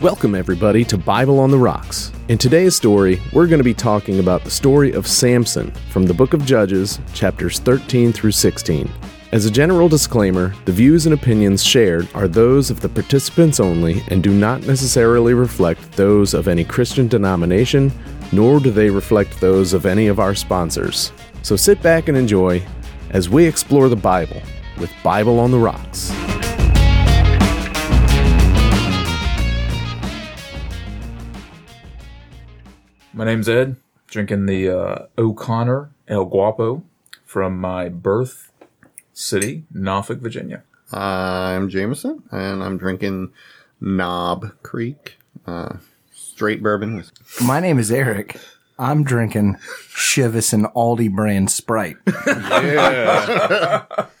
Welcome, everybody, to Bible on the Rocks. In today's story, we're going to be talking about the story of Samson from the book of Judges, chapters 13 through 16. As a general disclaimer, the views and opinions shared are those of the participants only and do not necessarily reflect those of any Christian denomination, nor do they reflect those of any of our sponsors. So sit back and enjoy as we explore the Bible with Bible on the Rocks. My name's Ed, drinking the uh, O'Connor El Guapo from my birth city, Norfolk, Virginia. I'm Jameson, and I'm drinking Knob Creek, uh, straight bourbon with My name is Eric. I'm drinking Chivas and Aldi brand Sprite.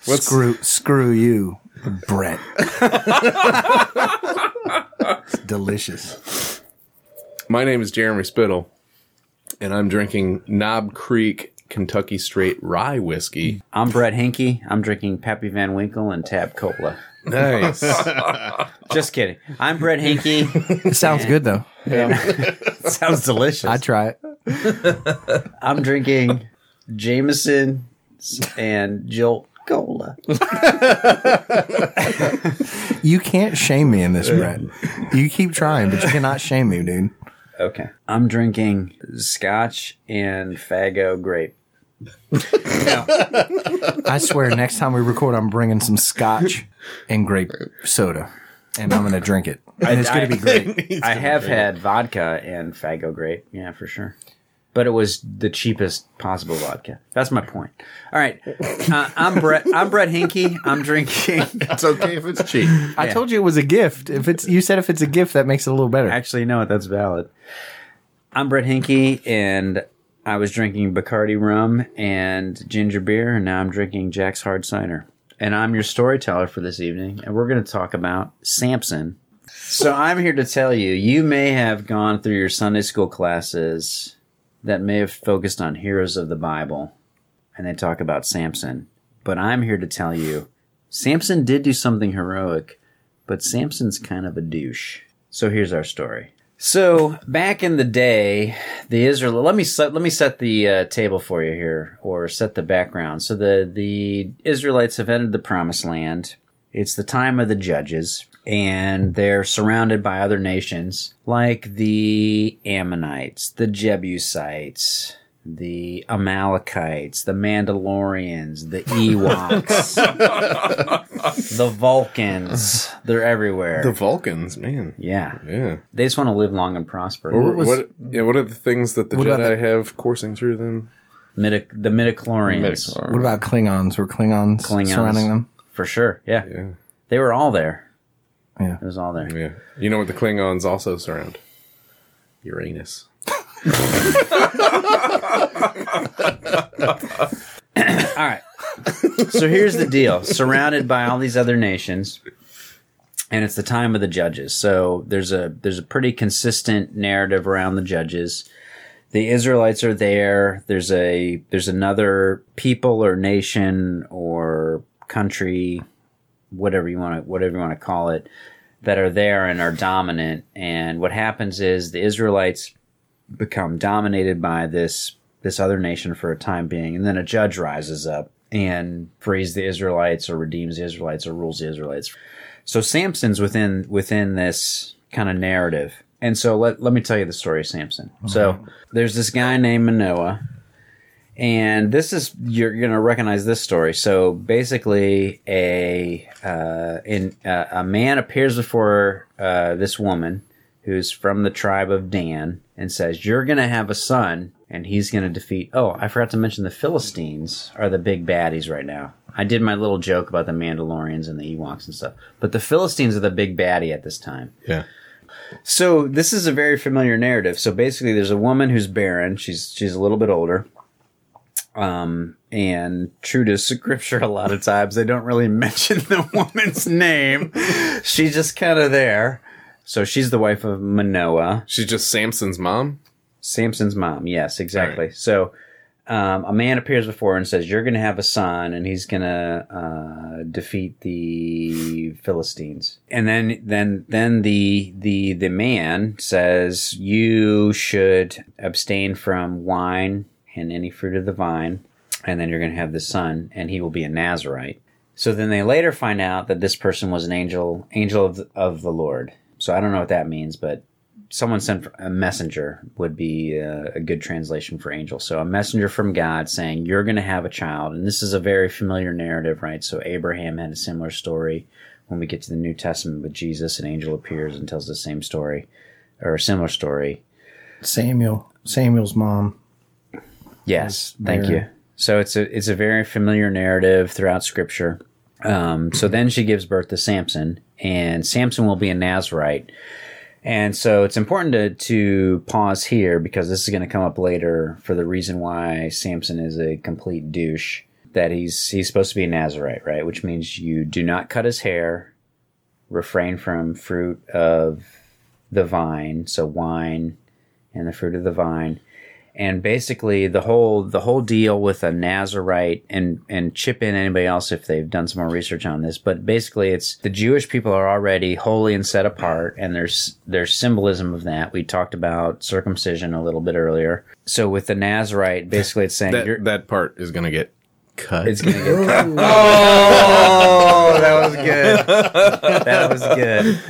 screw, screw you, Brett. it's delicious. My name is Jeremy Spittle, and I'm drinking Knob Creek Kentucky Straight Rye Whiskey. I'm Brett Hinkey. I'm drinking Pappy Van Winkle and Tab Cola. Nice. Just kidding. I'm Brett Hinkey. Sounds good though. Sounds delicious. I try it. I'm drinking Jameson and Jolt Cola. You can't shame me in this, Brett. You keep trying, but you cannot shame me, dude. Okay. I'm drinking Scotch and Faygo Grape. I swear, next time we record, I'm bringing some Scotch and grape soda, and I'm gonna drink it, and it's gonna be great. I have had vodka and Faygo Grape. Yeah, for sure. But it was the cheapest possible vodka. That's my point. All right. Uh, I'm Brett. I'm Brett Hinkey. I'm drinking. It's okay if it's cheap. I told you it was a gift. If it's you said if it's a gift, that makes it a little better. Actually, no, that's valid. I'm Brett Hinkey, and I was drinking Bacardi rum and ginger beer, and now I'm drinking Jack's Hard Cider. And I'm your storyteller for this evening, and we're going to talk about Samson. So I'm here to tell you, you may have gone through your Sunday school classes that may have focused on heroes of the Bible, and they talk about Samson. But I'm here to tell you, Samson did do something heroic, but Samson's kind of a douche. So here's our story. So back in the day, the Israel. Let me set. Let me set the uh, table for you here, or set the background. So the the Israelites have entered the Promised Land. It's the time of the judges, and they're surrounded by other nations like the Ammonites, the Jebusites, the Amalekites, the Mandalorians, the Ewoks, the Vulcans. They're everywhere. the Vulcans, man. yeah. Yeah. They just want to live long and prosper. What, was- what- yeah, what are the things that the What about Jedi have coursing through them? Midi- the midichlorians. Midichlorians. what about Klingons? Were Klingons, Klingons. surrounding them? For sure. Yeah. Yeah. They were all there. Yeah. It was all there. Yeah. You know what the Klingons also surround? Uranus. All right. so here's the deal surrounded by all these other nations. And it's the time of the judges. So there's a there's a pretty consistent narrative around the judges. The Israelites are there. There's a there's another people or nation or country, whatever you want to whatever you want to call it, that are there and are dominant. And what happens is the Israelites become dominated by this this other nation for a time being, and then a judge rises up and frees the Israelites or redeems the Israelites or rules the Israelites. So Samson's within within this kind of narrative. And so let let me tell you the story of Samson. So there's this guy named Manoah, and this is you're gonna recognize this story. So basically, a uh, in uh, a man appears before uh, this woman who's from the tribe of Dan and says, "You're gonna have a son." And he's going to defeat. Oh, I forgot to mention the Philistines are the big baddies right now. I did my little joke about the Mandalorians and the Ewoks and stuff, but the Philistines are the big baddie at this time. Yeah. So this is a very familiar narrative. So basically, there's a woman who's barren. She's she's a little bit older. Um, and true to scripture, a lot of times they don't really mention the woman's name. She's just kind of there. So she's the wife of Manoah, She's just Samson's mom? Samson's mom. Yes, exactly. So um, a man appears before her and says, "You're going to have a son, and he's going to uh, defeat the Philistines." And then, then, then the the the man says, "You should abstain from wine and any fruit of the vine, and then you're going to have the son, and he will be a Nazarite." So then they later find out that this person was an angel, angel of the, of the Lord. So I don't know what that means, but someone sent a messenger would be a, a, good translation for angel. So a messenger from God saying, You're going to have a child. And this is a very familiar narrative, right? So Abraham had a similar story. When we get to the New Testament with Jesus, an angel appears and tells the same story or a similar story. Samuel, Samuel's mom. Yes, thank you. So it's a it's a very familiar narrative throughout Scripture. Um, so then she gives birth to Samson, and Samson will be a Nazarite. And so it's important to, to pause here because this is going to come up later for the reason why Samson is a complete douche. That he's he's supposed to be a Nazarite, right? Which means you do not cut his hair, refrain from fruit of the vine, so wine and the fruit of the vine, and basically the whole the whole deal with a Nazarite and and chip in anybody else if they've done some more research on this, but basically it's the Jewish people are already holy and set apart, and there's there's symbolism of that. We talked about circumcision a little bit earlier. So with the Nazarite, basically it's saying that that part is going to get cut. It's going to get cut. oh, that was good. That was good.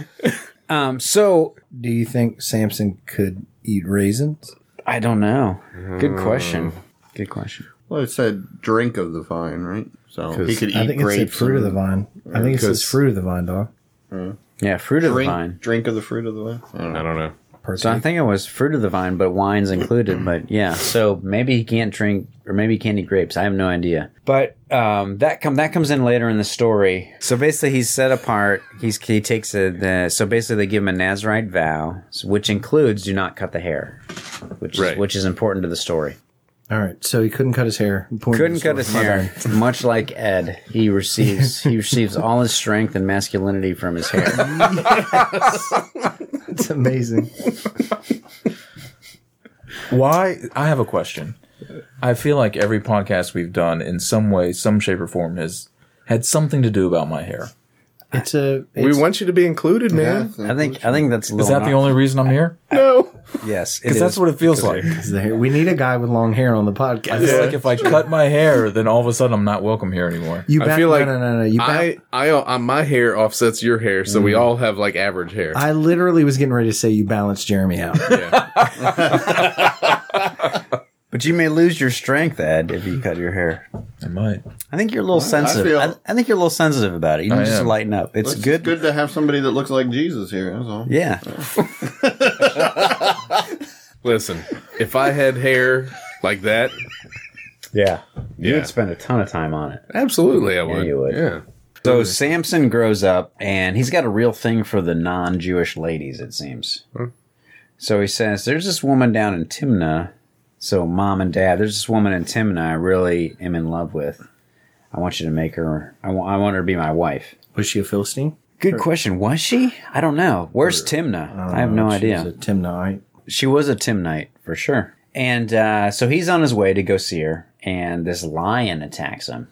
Um, so do you think Samson could eat raisins? I don't know. Good question. Good question. Well, it said drink of the vine, right? So he could eat I think it said grapes. fruit of the vine. I think it says Because- fruit of the vine, dog. Yeah, fruit of the Drink, vine. drink of the fruit of the vine. I don't know. I don't know. So I think it was fruit of the vine, but wine's included. But yeah, so maybe he can't drink, or maybe he can't eat grapes. I have no idea. But um, that come that comes in later in the story. So basically, he's set apart. He's he takes a the so basically they give him a Nazarite vow, which includes do not cut the hair, which Right. is, which is important to the story. All right. So he couldn't cut his hair. Point Couldn't cut his. My hair, much like Ed. He receives he receives all his strength and masculinity from his hair. It's amazing. Why? I have a question. I feel like every podcast we've done, in some way, some shape, or form, has had something to do about my hair. It's a. We want you to be included, man. I think I think that's a Is little that the only reason I'm here? No. yes Because that's what it feels like. it's the hair. We need a guy with long hair on the podcast. I feel like if I cut my hair, then all of a sudden I'm not welcome here anymore. You I feel like no, no, no, no. You ba- I, I, uh, my hair offsets your hair, so we all have like average hair. I literally was getting ready to say you balance Jeremy out. But you may lose your strength, Ed, if you cut your hair. I might. I think you're a little sensitive. I, feel- I think you're a little sensitive about it. You need to just am. lighten up. It's It's good. good to have somebody that looks like Jesus here. That's all. Yeah. Listen, if I had hair like that, Yeah. You Yeah. would spend a ton of time on it. absolutely I would. you would. Yeah. So Samson grows up and he's got a real thing for the non Jewish ladies, it seems. Hmm. So he says, There's this woman down in Timnah. So, mom and dad, there's this woman in Timnah I really am in love with. I want you to make her, I want, I want her to be my wife. Was she a Philistine? Good question. Was she? I don't know. Where's Timnah? I have no She idea. was a Timnahite. She was a Timnite for sure. And uh, so he's on his way to go see her, and this lion attacks him.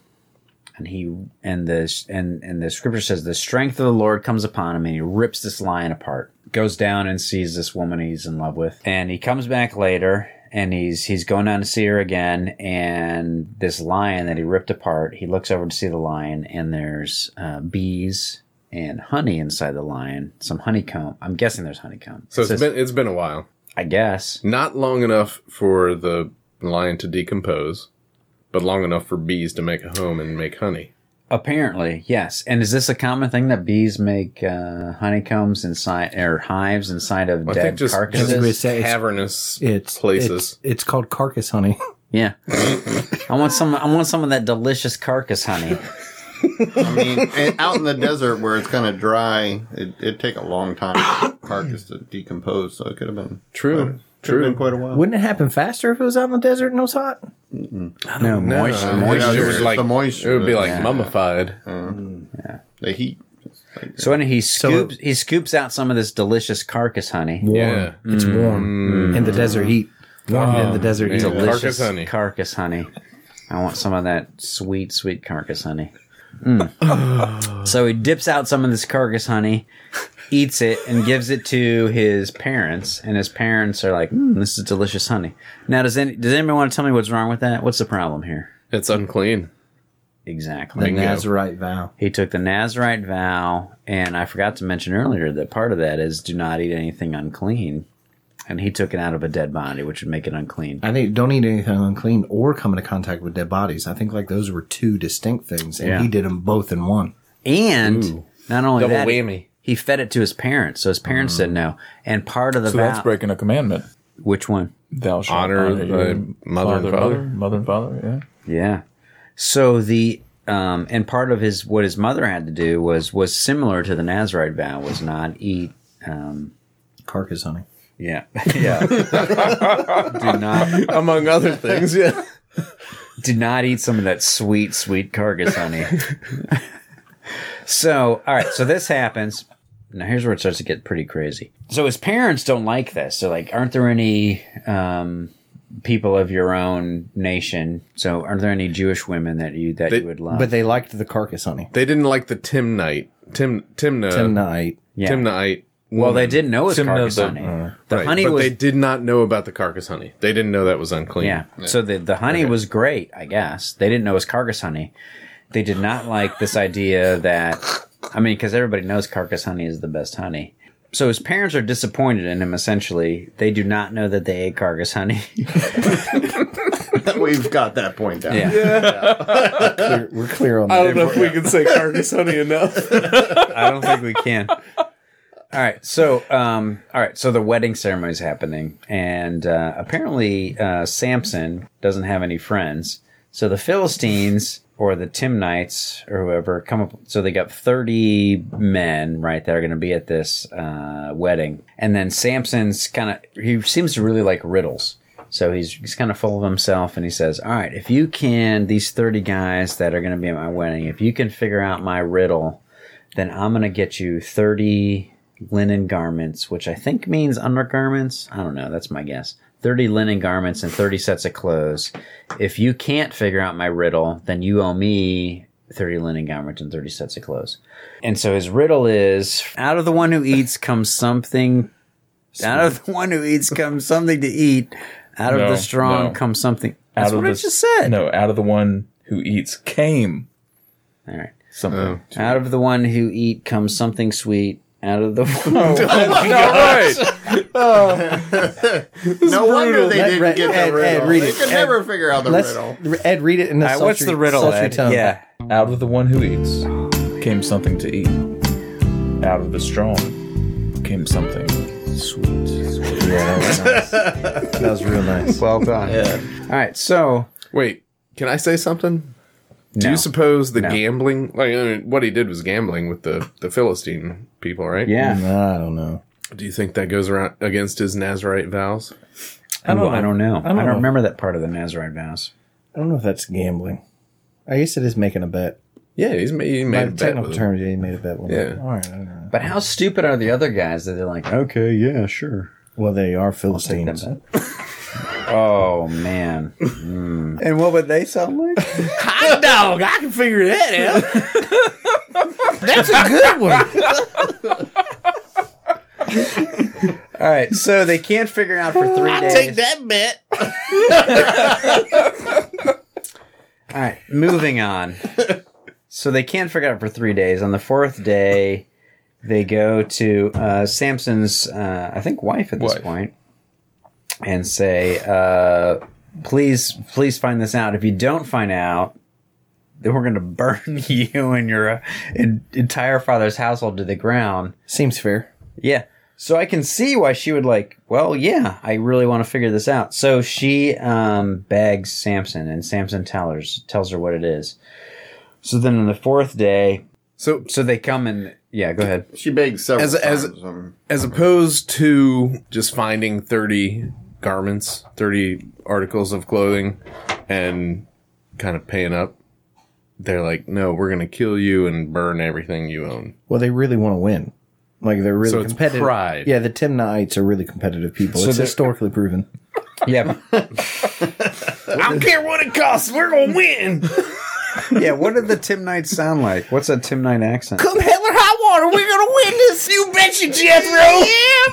And he and this and and the scripture says the strength of the Lord comes upon him, and he rips this lion apart. Goes down and sees this woman he's in love with, and he comes back later. And he's he's going down to see her again, and this lion that he ripped apart, he looks over to see the lion, and there's uh, bees and honey inside the lion, some honeycomb. I'm guessing there's honeycomb. So It it's says- been it's been a while. I guess. Not long enough for the lion to decompose, but long enough for bees to make a home and make honey. Apparently, yes. And is this a common thing that bees make uh, honeycombs inside or hives inside of I dead think just, carcasses? just It's- it's- cavernous It's places. It's, it's called carcass honey. yeah. I want some. I want some of that delicious carcass honey. I mean, out in the desert where it's kind of dry, it, it'd take a long time for carcass to decompose. So it could have been True. Could have True. been quite a while. Wouldn't it happen faster if it was out in the desert and it was hot? No, No, moisture. uh, moisture. it It's was the like moisture It would be that- like Yeah. mummified. The heat. So when he scoops, he scoops out some of this delicious carcass honey. Yeah. It's warm in the desert heat. Warmed in the desert. man. eagle. delicious Carcass honey. carcass honey. I want some of that sweet, sweet carcass honey. Mm. so he dips out some of this carcass honey, eats it, and gives it to his parents. And his parents are like, mm, "This is delicious honey." Now, does any does anybody want to tell me what's wrong with that? What's the problem here? It's unclean. Exactly. The Bingo. Nazarite vow. He took the Nazarite vow, and I forgot to mention earlier that part of that is do not eat anything unclean. And he took it out of a dead body, which would make it unclean. I think don't eat anything unclean or come into contact with dead bodies. I think like those were two distinct things, and Yeah. he did them both in one. And not only Double that, whammy. He fed it to his parents. So his parents said no. And part of the So vow, that's breaking a commandment. which one? Thou shalt Honor thy your mother and father. mother, mother and father. Yeah. Yeah. So the um, and part of his what his mother had to do was was similar to the Nazarite vow was not eat. Um, Carcass honey. yeah, yeah. do not Among other things, yeah. do not eat some of that sweet, sweet carcass honey. so, all right, so this happens. Now, here's where it starts to get pretty crazy. So, his parents don't like this. So, like, aren't there any um, people of your own nation? So, aren't there any Jewish women that you that They- you would love? But they liked the carcass honey. They didn't like the Timnite. Tim Timna Timnite. yeah. Timnite. well, they didn't know it was Timna carcass the- honey. the Right, honey but was they did not know about the carcass honey. They didn't know that was unclean. Yeah. So the the honey was great, I guess. They didn't know it was carcass honey. They did not like this idea that I mean, because everybody knows carcass honey is the best honey. So his parents are disappointed in him. Essentially, they do not know that they ate carcass honey. We've got that point down. yeah, Clear- we're clear on that. I don't know if we can say carcass honey enough. I don't think we can. All right, so um, all right, so the wedding ceremony is happening, and uh, apparently uh, Samson doesn't have any friends. So the Philistines or the Timnites or whoever come up. So they got thirty men, right? That are going to be at this uh, wedding, and then Samson's kind of he seems to really like riddles. So he's he's kind of full of himself, and he says, "All right, if you can, these thirty guys that are going to be at my wedding, if you can figure out my riddle." then I'm going to get you 30 linen garments, which I think means undergarments. I don't know. That's my guess. 30 linen garments and 30 sets of clothes. If you can't figure out my riddle, then you owe me 30 linen garments and 30 sets of clothes. And so his riddle is out of the one who eats comes something, out of the one who eats comes something to eat. Out of the strong no. comes something. That's Out of what I the- just said. No, out of the one who eats came All right. something. Out of the one who eat comes something sweet. Out of the No Oh. wonder they Ed, didn't Ed, get Ed, the riddle. Ed, read they it. could Ed, never figure out the Let's riddle. Ed read it in the All right, what's sultry- the riddle, Ed? tone. Yeah. Out of the one who eats came something to eat. Out of the strong came something sweet. Yeah, that was nice. that was real nice. Well done. All right, so Wait, can I say something? Do No. you suppose the No. gambling, like I mean, what he did was gambling with the the Philistine people, right? yeah, mm, I don't know. Do you think that goes around against his Nazarite vows? I don't, I don't know. I don't, know. remember that part of the Nazarite vows. I don't know if that's gambling. I guess it is making a bet. Yeah, he's made, he By a the bet technical with terms, yeah, he made a bet with Yeah. it. All right. I don't know. But how stupid are the other guys that they're like, okay, yeah, sure. Well, they are Philistines. oh man, hmm. And what would they sound like? Hot dog, I can figure that out. That's a good one. all right. So they can't figure out for three days. Take that bet. All right, moving on. so they can't figure it out for three days. On the fourth day, they go to uh, Samson's, uh, I think, wife at this Wife. point, and say, uh, "Please, please find this out. If you don't find out, then we're going to burn you and your uh, entire father's household to the ground." Seems fair. Yeah. So I can see why she would like, well, yeah, I really want to figure this out. So she um, begs Samson, and Samson tells tells her what it is. So then on the fourth day, So, so they come and, yeah, go ahead. She begged several As- as- um, as opposed to just finding thirty garments, thirty articles of clothing, and kind of paying up, they're like, "No, we're gonna kill you and burn everything you own." Well, they really want to win. Like they're really So it's competitive. pride. Yeah, the Timnites are really competitive people. So it's historically proven. Yeah. I don't care what it costs. We're gonna win. yeah. What did the Timnite sound like? What's a Timnite accent? Come hell or high water, we're gonna win this. You betcha, Jethro. Yeah,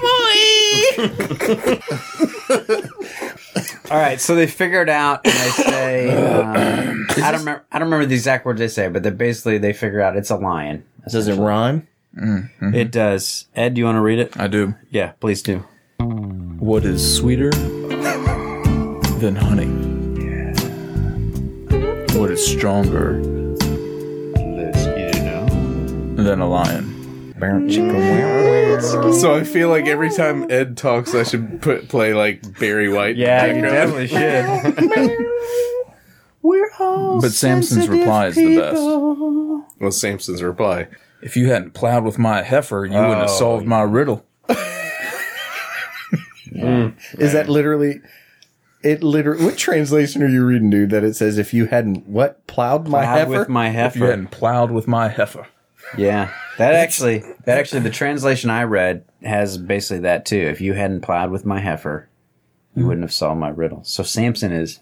boy. All right, so they figure it out and they say, um, I don't remember. I don't remember the exact words they say, but they basically they figure out it's a lion. Does it rhyme? Mm-hmm. It does. Ed, do you want to read it? I do. Yeah, please do. What is sweeter than honey? What is stronger than a lion? So I feel like every time Ed talks, I should put play like Barry White. in the background. should. We're all But Samson's reply is the best. Well, Samson's reply. If you hadn't plowed with my heifer, you wouldn't have oh, solved my riddle. Mm. Is that literally? It literally. What translation are you reading, dude? That it says if you hadn't what plowed my Plowed heifer? with my If you heifer. hadn't plowed with my heifer. Yeah, that actually, that actually, the translation I read has basically that too. If you hadn't plowed with my heifer, you hmm. wouldn't have solved my riddle. So Samson is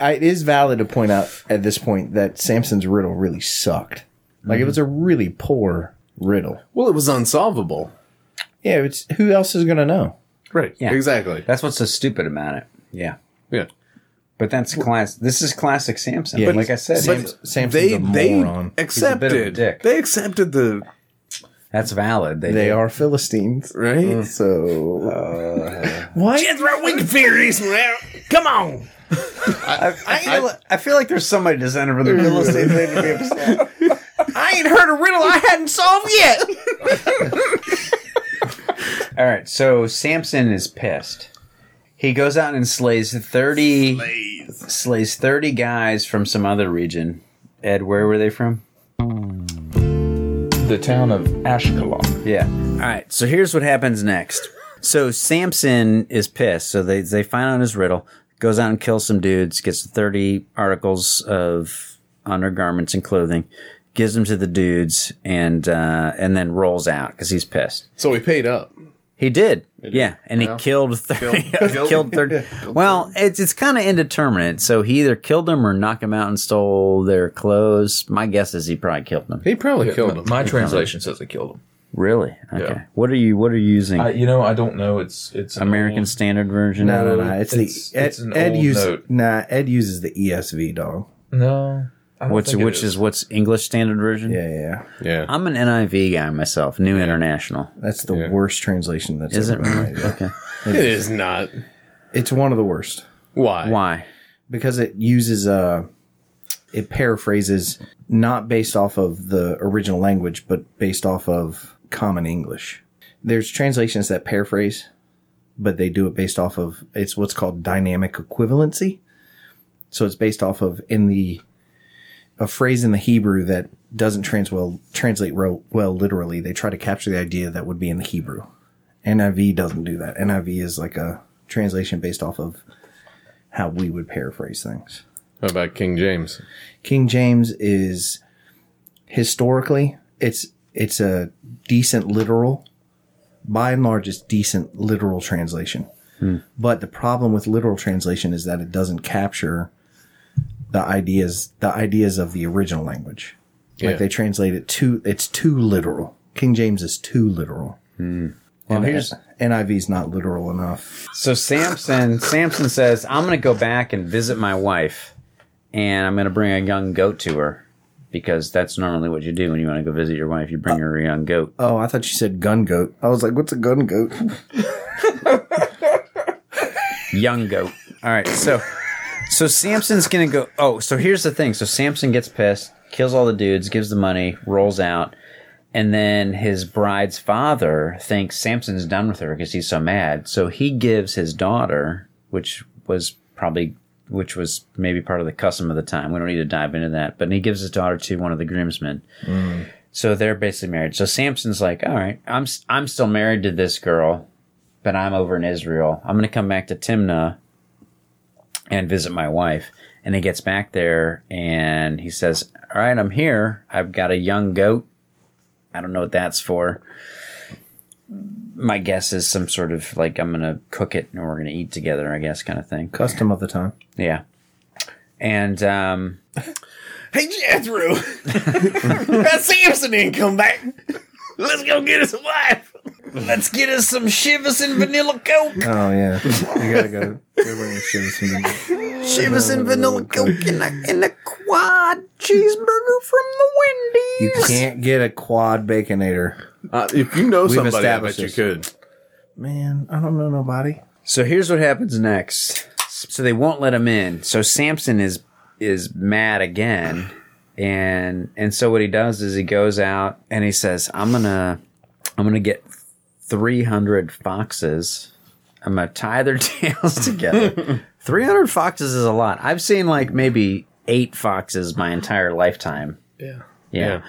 I, it is valid to point out at this point that Samson's riddle really sucked. Like it was a really poor riddle. Well, it was unsolvable. Yeah, it's who else is gonna know? Right. Yeah. Exactly. That's what's so stupid about it. Yeah. Yeah. But that's class. This is classic Samson. Yeah, but like I said, Sam- he's- Samson's They a they moron. accepted. dick. They accepted the that's valid. They, They did. are Philistines, right. Mm. so uh, why? Jethro, we can figure this one out. Come on. I, feel, I feel like there's somebody designed for the Philistines. They need to be upset. I ain't heard a riddle I hadn't solved yet. All right, so Samson is pissed. He goes out and slays thirty slays thirty guys from some other region. Ed, where were they from? The town of Ashkelon. Yeah. All right. So here's what happens next. So Samson is pissed. So they they find out his riddle, goes out and kills some dudes, gets 30 articles of undergarments and clothing, gives them to the dudes, and uh, and then rolls out because he's pissed. So he paid up. He did. Yeah, and he killed 30, killed 30. Well, it's it's kind of indeterminate. So he either killed them or knocked them out and stole their clothes. My guess is he probably killed them. He probably killed them. My translation says he killed them. Really? Okay. Yeah. What are you What are you using? I, you know, I don't know. It's it's an American old- Standard Version. No, no, no. It's, It's- the Ed, it's an Ed old uses note. nah. Ed uses the ESV dog. No, I don't Which which is. what's English Standard Version? Yeah, yeah. Yeah. I'm an NIV guy myself, New International. That's the Yeah. worst translation that's Is it ever been really? made. Okay. It is not. It's one of the worst Why? Why? because it uses uh it paraphrases not based off of the original language, but based off of common English. There's translations that paraphrase, but they do it based off of it's what's called dynamic equivalency. So it's based off of in the a phrase in the Hebrew that doesn't trans well, translate well, well literally. They try to capture the idea that would be in the Hebrew. NIV doesn't do that. NIV is like a translation based off of how we would paraphrase things. How about King James? King James is historically it's it's a decent literal by and large it's decent literal translation. Hmm. But the problem with literal translation is that it doesn't capture the ideas the ideas of the original language. Yeah. Like they translate it too it's too literal. King James is too literal. Hmm. Well, here's NIV is not literal enough. so Samson. Samson says, "I'm going to go back and visit my wife, and I'm going to bring a young goat to her." Because that's normally what you do when you want to go visit your wife. You bring her a young goat. Oh, I thought you said gun goat. I was like, what's a gun goat? young goat. All right, so so Samson's gonna go. Oh, so here's the thing. So Samson gets pissed, kills all the dudes, gives the money, rolls out, and then his bride's father thinks Samson's done with her because he's so mad. So he gives his daughter, which was probably which was maybe part of the custom of the time. We don't need to dive into that, but he gives his daughter to one of the groomsmen. Mm. So they're basically married. So Samson's like, all right, I'm I'm still married to this girl, but I'm over in Israel. I'm going to come back to Timnah and visit my wife. And he gets back there and he says, all right, I'm here. I've got a young goat. I don't know what that's for. my guess is some sort of like I'm gonna cook it and we're gonna eat together. I guess kind of thing. Custom of the time. Yeah. And um, Hey Jethro, that Samson didn't come back. Let's go get his wife. Let's get us some Chivas and vanilla coke. Oh yeah, you gotta go. go bring your shit some- Chivas and vanilla coke and a, and a quad cheeseburger from the Wendy's. You can't get a quad baconator. Uh, if you know somebody, I bet established you this. could. Man, I don't know nobody. So here's what happens next. So they won't let him in. So Samson is is mad again, and and so what he does is he goes out and he says, "I'm gonna I'm gonna get 300 foxes. I'm gonna tie their tails together. 300 foxes is a lot. I've seen like maybe eight foxes my entire lifetime. Yeah. Yeah."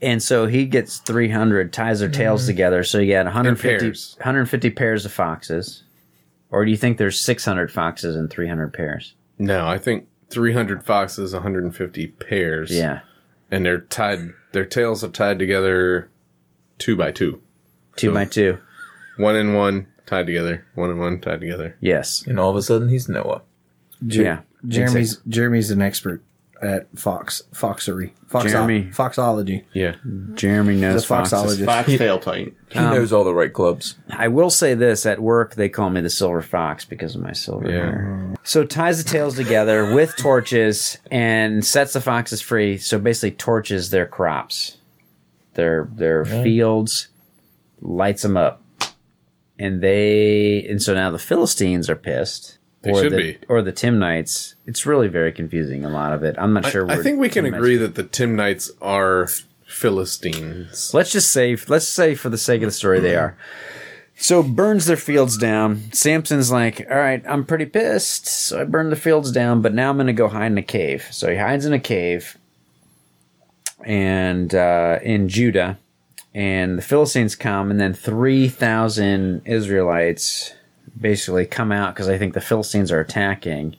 And so he gets 300, ties their tails mm-hmm. together. So you got 150, pairs. 150 pairs of foxes. Or do you think there's 600 foxes and 300 pairs? No, I think 300 foxes, 150 pairs. Yeah. And they're tied, their tails are tied together two by two. Two by two. One in one, tied together. One in one, tied together. Yes. And all of a sudden, he's Noah. Yeah. Jeremy's Jeremy's an expert at fox foxery, foxo- Jeremy. foxology. Yeah. Jeremy knows The foxes. foxologist. Foxtail tight. He um, knows all the right clubs. I will say this at work, they call me the silver fox because of my silver Yeah. hair. So ties the tails together with torches and sets the foxes free. So basically torches their crops, their their fields, lights them up, and they and so now the Philistines are pissed. They or should the, be. or the Timnites. It's really very confusing. A lot of it. I'm not sure. I think we can Timnites- agree that the Timnites are Philistines. Let's just say, let's say for the sake of the story, they are. So burns their fields down. Samson's like, all right, I'm pretty pissed. So I burned the fields down, but now I'm going to go hide in a cave. So he hides in a cave and uh, in Judah. And the Philistines come, and then 3,000 Israelites basically come out because I think the Philistines are attacking.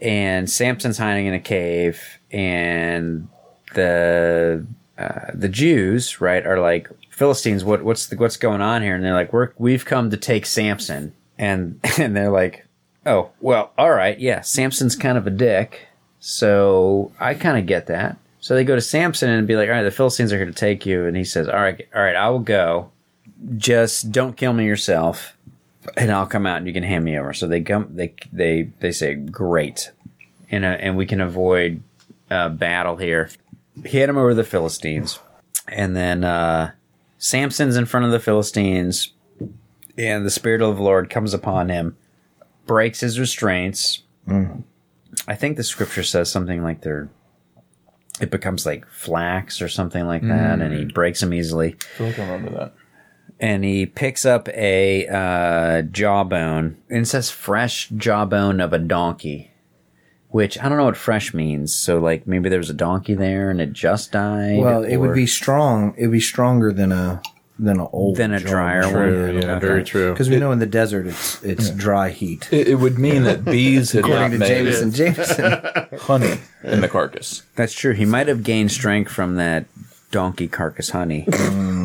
And Samson's hiding in a cave, and the uh, the Jews, right, are like Philistines. What what's the, what's going on here? And they're like, we're we've come to take Samson, and and they're like, oh well, all right, yeah, Samson's kind of a dick, so I kind of get that. So they go to Samson and be like, all right, the Philistines are here to take you, and he says, all right, all right, I will go. Just don't kill me yourself, and I'll come out and you can hand me over. So they come, they they they say, great, and uh, and we can avoid uh, battle here hit him over the Philistines. And then uh, Samson's in front of the Philistines, and the Spirit of the Lord comes upon him, breaks his restraints. I think the scripture says something like they're. It becomes like flax or something like that, and he breaks them easily. I feel like I remember that. And he picks up a uh, jawbone, and it says fresh jawbone of a donkey, which I don't know what fresh means. So, like, maybe there was a donkey there and it just died. Well, it would be strong. It would be stronger than a than an old Than a drier one. True, yeah, Okay. very true. Because we know in the desert it's it's dry heat. It, it would mean that bees had not According to made Jameson, Jameson. honey in the carcass. That's true. He might have gained strength from that donkey carcass honey.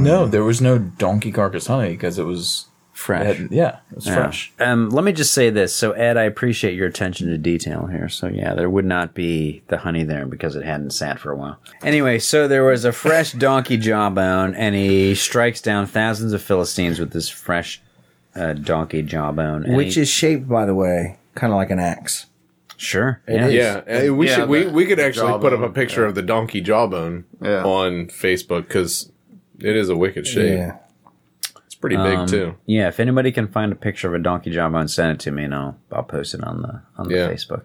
No, there was no donkey carcass honey because it was Fresh. had- yeah, it was Yeah. fresh. Um, let me just say this. So, Ed, I appreciate your attention to detail here. So, yeah, there would not be the honey there because it hadn't sat for a while. Anyway, so there was a fresh donkey jawbone, and he strikes down thousands of Philistines with this fresh uh, donkey jawbone. which he- is shaped, by the way, kind of like an axe. sure. It yeah. is. Yeah, we Yeah, should. We, the we could actually put up a jawbone, picture of the donkey jawbone Yeah. on Facebook because it is a wicked shape. Yeah. It's pretty big Um, too. Yeah, if anybody can find a picture of a donkey jawbone, send it to me, and I'll I'll post it on the on the Yeah. Facebook.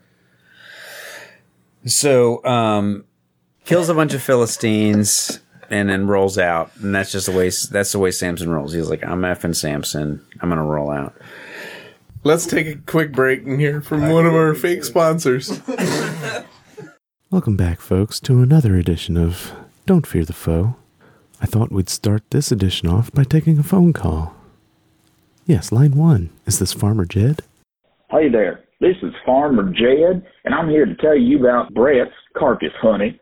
So, um, kills a bunch of Philistines and then rolls out, and that's just the way that's the way Samson rolls. He's like, "I'm effing Samson. I'm gonna roll out." Let's take a quick break and hear from one of our fake sponsors. Welcome back, folks, to another edition of Don't Fear the Foe. I thought we'd start this edition off by taking a phone call. Yes, line one. Is this Farmer Jed? Hey there, this is Farmer Jed, and I'm here to tell you about Brett's carcass honey.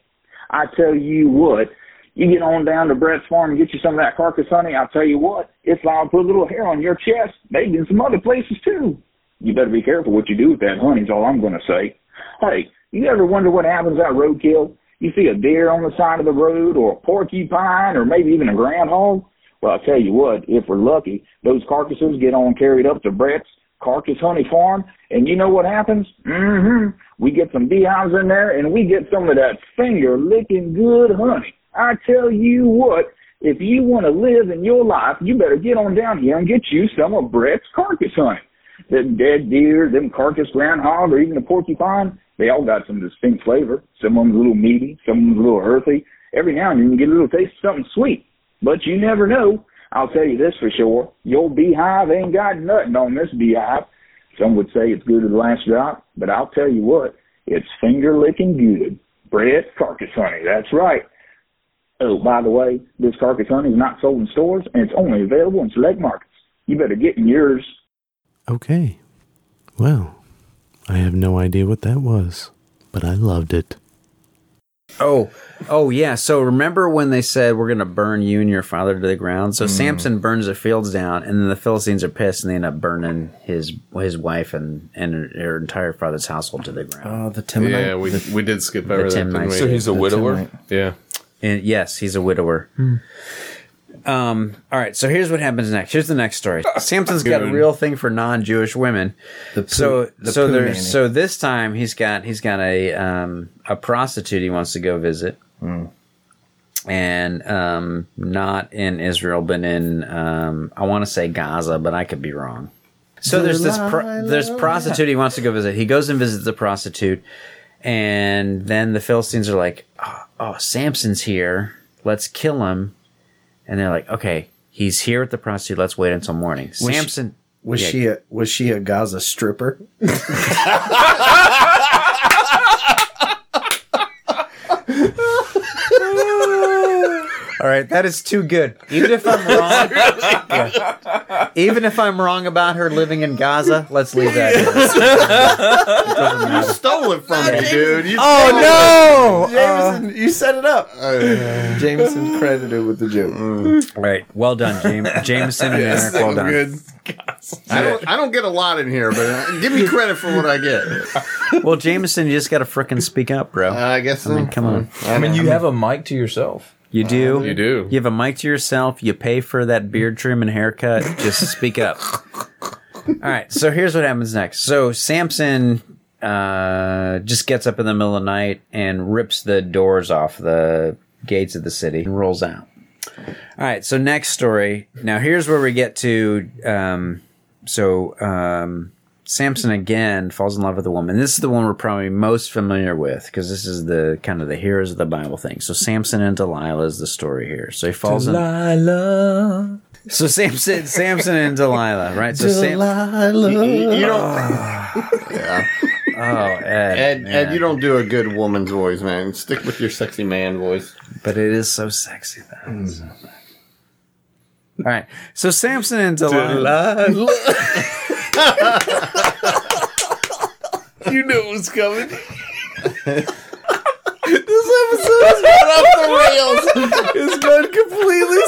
I tell you what, You get on down to Brett's farm and get you some of that carcass honey. I'll tell you what, it's liable to put a little hair on your chest, maybe in some other places too. You better be careful what you do with that honey. Is all I'm going to say. Hey, you ever wonder what happens at roadkill? You see a deer on the side of the road, or a porcupine, or maybe even a groundhog. Well, I'll tell you what, if we're lucky, those carcasses get on carried up to Brett's Carcass Honey Farm, and you know what happens? Mm-hmm. We get some beehives in there, and we get some of that finger licking good honey. I tell you what, if you want to live in your life, you better get on down here and get you some of Brett's carcass honey. The dead deer, them carcass groundhog, or even the porcupine, they all got some distinct flavor. Some of them's a little meaty, some of them's a little earthy. Every now and then you get a little taste of something sweet. But you never know. I'll tell you this for sure. Your beehive ain't got nothing on this beehive. Some would say it's good to the last drop, but I'll tell you what, it's finger licking good. Brett carcass honey, that's right. Oh, by the way, this carcass honey is not sold in stores and it's only available in select markets. You better get in yours. Okay. Well, I have no idea what that was, but I loved it. Oh, oh yeah. So remember when they said we're going to burn you and your father to the ground? So mm. Samson burns the fields down, and then the Philistines are pissed, and they end up burning his his wife and and her entire father's household to the ground. Oh, the Timonite. Yeah, we we did skip over that. Tim didn't we? So he's a widower. Timonite. yeah. And yes, he's a widower. Hmm. Um. All right. So here's what happens next. Here's the next story. Samson's got a real thing for non-Jewish women. Poo- so so there. So this time he's got he's got a um a prostitute he wants to go visit. Hmm. And um, not in Israel, but in um, I want to say Gaza, but I could be wrong. So there's this pro- there's prostitute he wants to go visit. He goes and visits the prostitute, and then the Philistines are like, "Oh, oh Samson's here. Let's kill him." And they're like, "Okay, he's here at the prostitute. Let's wait until morning." she- Samson Was Yeah. she a was she a Gaza stripper? All right, that is too good. Even if I'm wrong, Yeah. even if I'm wrong about her living in Gaza, let's leave that. You stole it from me, dude. You Oh no, Jameson, uh. you set it up. Uh, Jameson credited with the joke. no! All right, well done, James, Jameson and Eric. Well done. Good. I don't, I don't get a lot in here, but uh, give me credit for what I get. Well, Jameson, you just got to frickin' speak up, bro. I guess. So. I mean, come on. I mean, you have a mic to yourself. You do. You do. You have a mic to yourself. You pay for that beard trim and haircut. Just speak up. All right. So here's what happens next. So Samson uh, just gets up in the middle of the night and rips the doors off the gates of the city and rolls out. All right. So next story. Now here's where we get to. Um, so um, Samson again falls in love with a woman. This is the one we're probably most familiar with because this is the kind of the heroes of the Bible thing. So Samson and Delilah is the story here. So he falls in. Delilah. So Samson, Samson and Delilah, right? So Sam, You, you don't. Ah, oh Ed, Ed, yeah. Ed, you don't do a good woman's voice, man. Stick with your sexy man voice. but it is so sexy though. It's so sexy. All right, so Samson and Delilah. You knew it was coming. This episode has gone off the rails. It's gone completely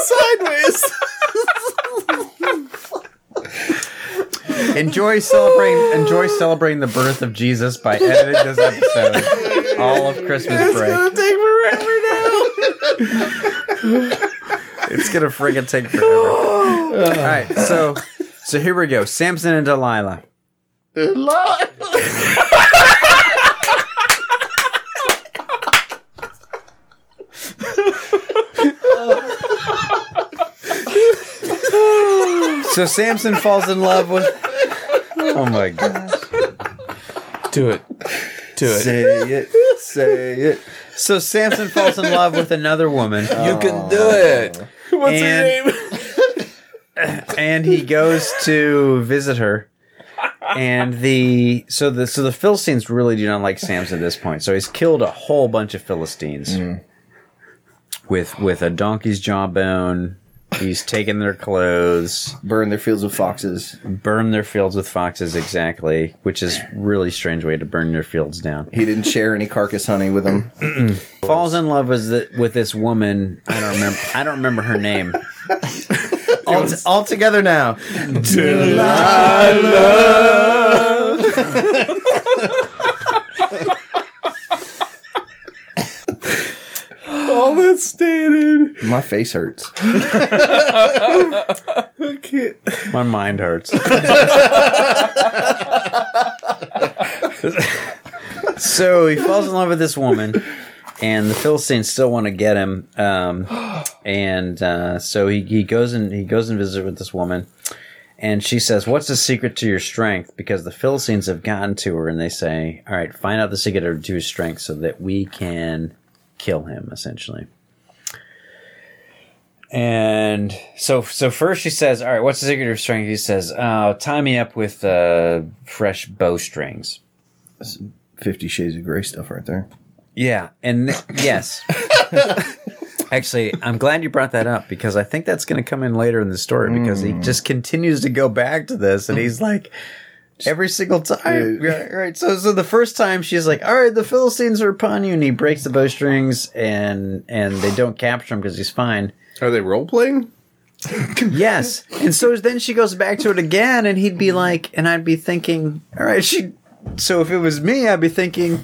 sideways. Enjoy celebrating. Enjoy celebrating the birth of Jesus by editing this episode all of Christmas break. It's gonna take forever now. It's gonna friggin' take forever. all right, so so here we go. Samson and Delilah. Delilah. So Samson falls in love with. Oh my god. Do it. Do it. Say it. Say it. So Samson falls in love with another woman. You can do oh. it. What's And- her name? and he goes to visit her. And the so the so the Philistines really do not like Samson at this point. So he's killed a whole bunch of Philistines mm. with with a donkey's jawbone, He's taken their clothes, Burn their fields with foxes. burn their fields with foxes, exactly, which is really strange way to burn your fields down. He didn't share any carcass honey with them. Falls in love with the, with this woman. I don't remember. I don't remember her name. all, t- all together now. All that's standing. My face hurts. My mind hurts. so he falls in love with this woman, and the Philistines still want to get him. Um, and uh, so he, he goes and he goes and visits with this woman, and she says, "What's the secret to your strength?" Because the Philistines have gotten to her, and they say, "All right, find out the secret to his strength, so that we can kill him." Essentially. And so, so first she says, "All right, what's the secret of strength?" He says, "Oh, tie me up with uh, fresh bowstrings." Fifty Shades of Grey stuff right there. Yeah, and th- yes, actually, I'm glad you brought that up because I think that's going to come in later in the story because he just continues to go back to this, and he's like. Every single time, right, right. So, so the first time she's like, "All right, the Philistines are upon you," and he breaks the bowstrings, and and they don't capture him because he's fine. Are they role playing? Yes. And so then she goes back to it again, and he'd be like, and I'd be thinking, all right, she. So if it was me, I'd be thinking,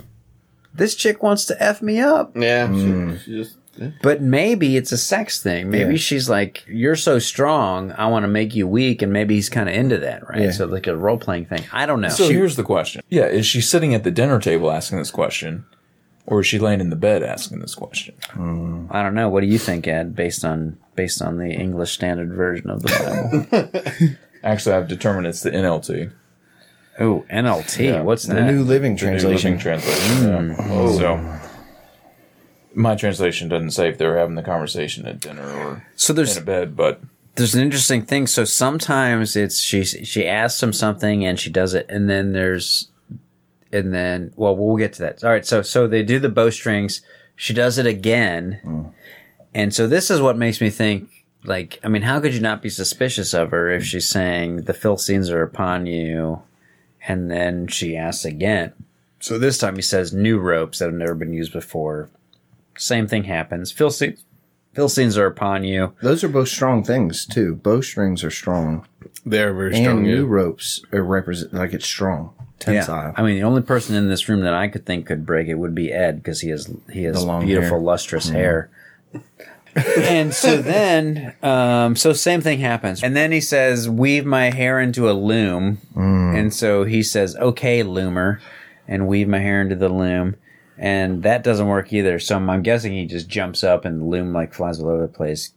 this chick wants to F me up. Yeah, she, she hmm. just But maybe it's a sex thing. Maybe Yeah. she's like, you're so strong, I want to make you weak, and maybe he's kind of into that, right? Yeah. So like a role playing thing. I don't know. So here's the question. Yeah, is she sitting at the dinner table asking this question? Or is she laying in the bed asking this question? I don't know. What do you think, Ed? Based on based on the English Standard Version of the Bible. Actually, I've determined it's the NLT. oh, NLT. What's The that? New Living the New Translation. Living Translation. yeah. Hmm. Oh. So, my translation doesn't say if they were having the conversation at dinner or so there's in a bed, but there's an interesting thing. So sometimes it's she she asks him something and she does it, and then there's and then well we'll get to that. All right, so so they do the bowstrings. She does it again, hmm. and so this is what makes me think. Like, I mean, how could you not be suspicious of her if she's saying the Philistines are upon you, and then she asks again. So this time he says new ropes that have never been used before. Same thing happens. Philistines, Philistines are upon you. Those are both strong things too. Bowstrings are strong, They're very and strong. new yeah. ropes are represent like it's strong, tensile. I mean, the only person in this room that I could think could break it would be Ed because he has he has beautiful, hair. lustrous hair. and so then, um, so same thing happens, and then he says, "Weave my hair into a loom," and so he says, "Okay, loomer," and weave my hair into the loom. And that doesn't work either. So I'm, I'm guessing he just jumps up and the loom like flies all over the place,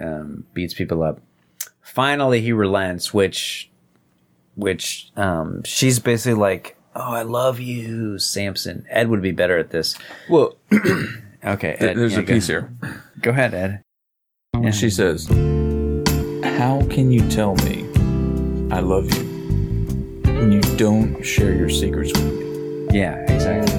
um, beats people up. Finally, he relents, which which um, she's basically like, "Oh, I love you, Samson." Ed would be better at this. well, Okay, Ed, there's yeah, a go- piece here. Go ahead, Ed. And she says, "How can you tell me I love you when you don't share your secrets with me? Yeah, exactly.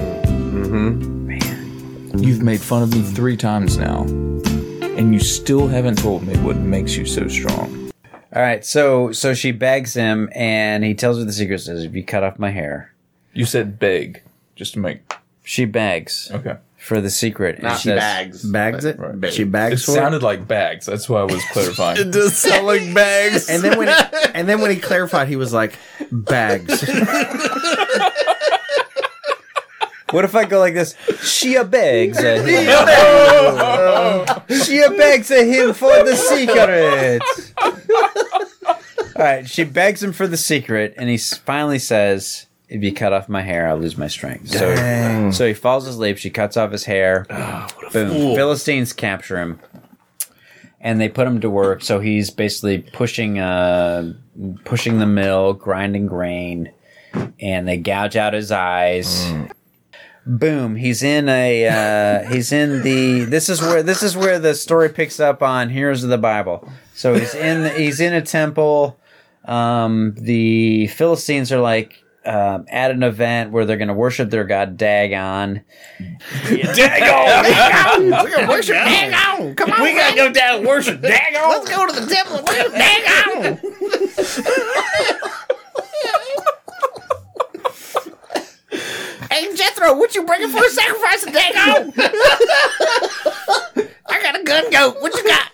Man, you've made fun of me three times now, and you still haven't told me what makes you so strong." All right, so so she begs him, and he tells her the secret. Says, "If you cut off my hair," You said beg, just to make she begs okay. for the secret. And not she says, bags. Bags it. Right. She It bags for it. sounded like bags. That's why I was clarifying. It does sound like bags. And then when he, and then when he clarified, he was like bags. What if I go like this? She begs at him. she begs at him for the secret. All right, she begs him for the secret, and he finally says, "If you cut off my hair, I'll lose my strength." So, so he falls asleep. She cuts off his hair. Boom! Philistines capture him, and they put him to work. So he's basically pushing, uh, pushing the mill, grinding grain, and they gouge out his eyes boom he's in a uh, he's in the this is where this is where the story picks up on heroes of the bible so he's in he's in a temple um the philistines are like um, at an event where they're going to worship their god Dagon. Dagon, We're gonna worship Dagon. Come on, We gotta go down and worship Dagon. let's go to the temple and worship Dagon. hey Jethro, what you bringing for a sacrifice of Dagon? I got a gun goat. What you got?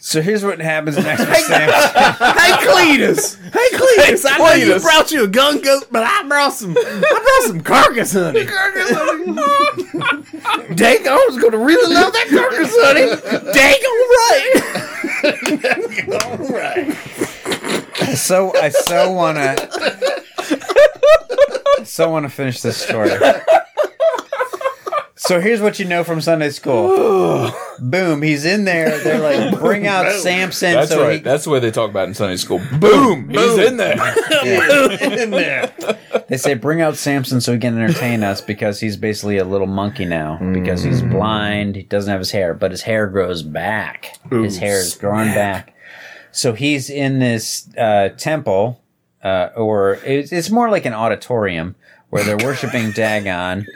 So here's what happens next with Samson. Hey Cletus! Hey Cletus! I know you brought you a gun goat, but I brought some I brought some carcass honey. Carcass, honey. Dagon's gonna really love that carcass, honey. Dagon right. so I so wanna I so wanna finish this story. So here's what you know from Sunday school. Boom, he's in there. They're like, bring out Samson. That's so right. he- That's what they talk about in Sunday school. Boom! He's in there. They say bring out Samson so he can entertain us because he's basically a little monkey now because he's blind. He doesn't have his hair, but his hair grows back. his hair is growing back. So he's in this uh, temple, uh, or it's, it's more like an auditorium where they're worshiping Dagon,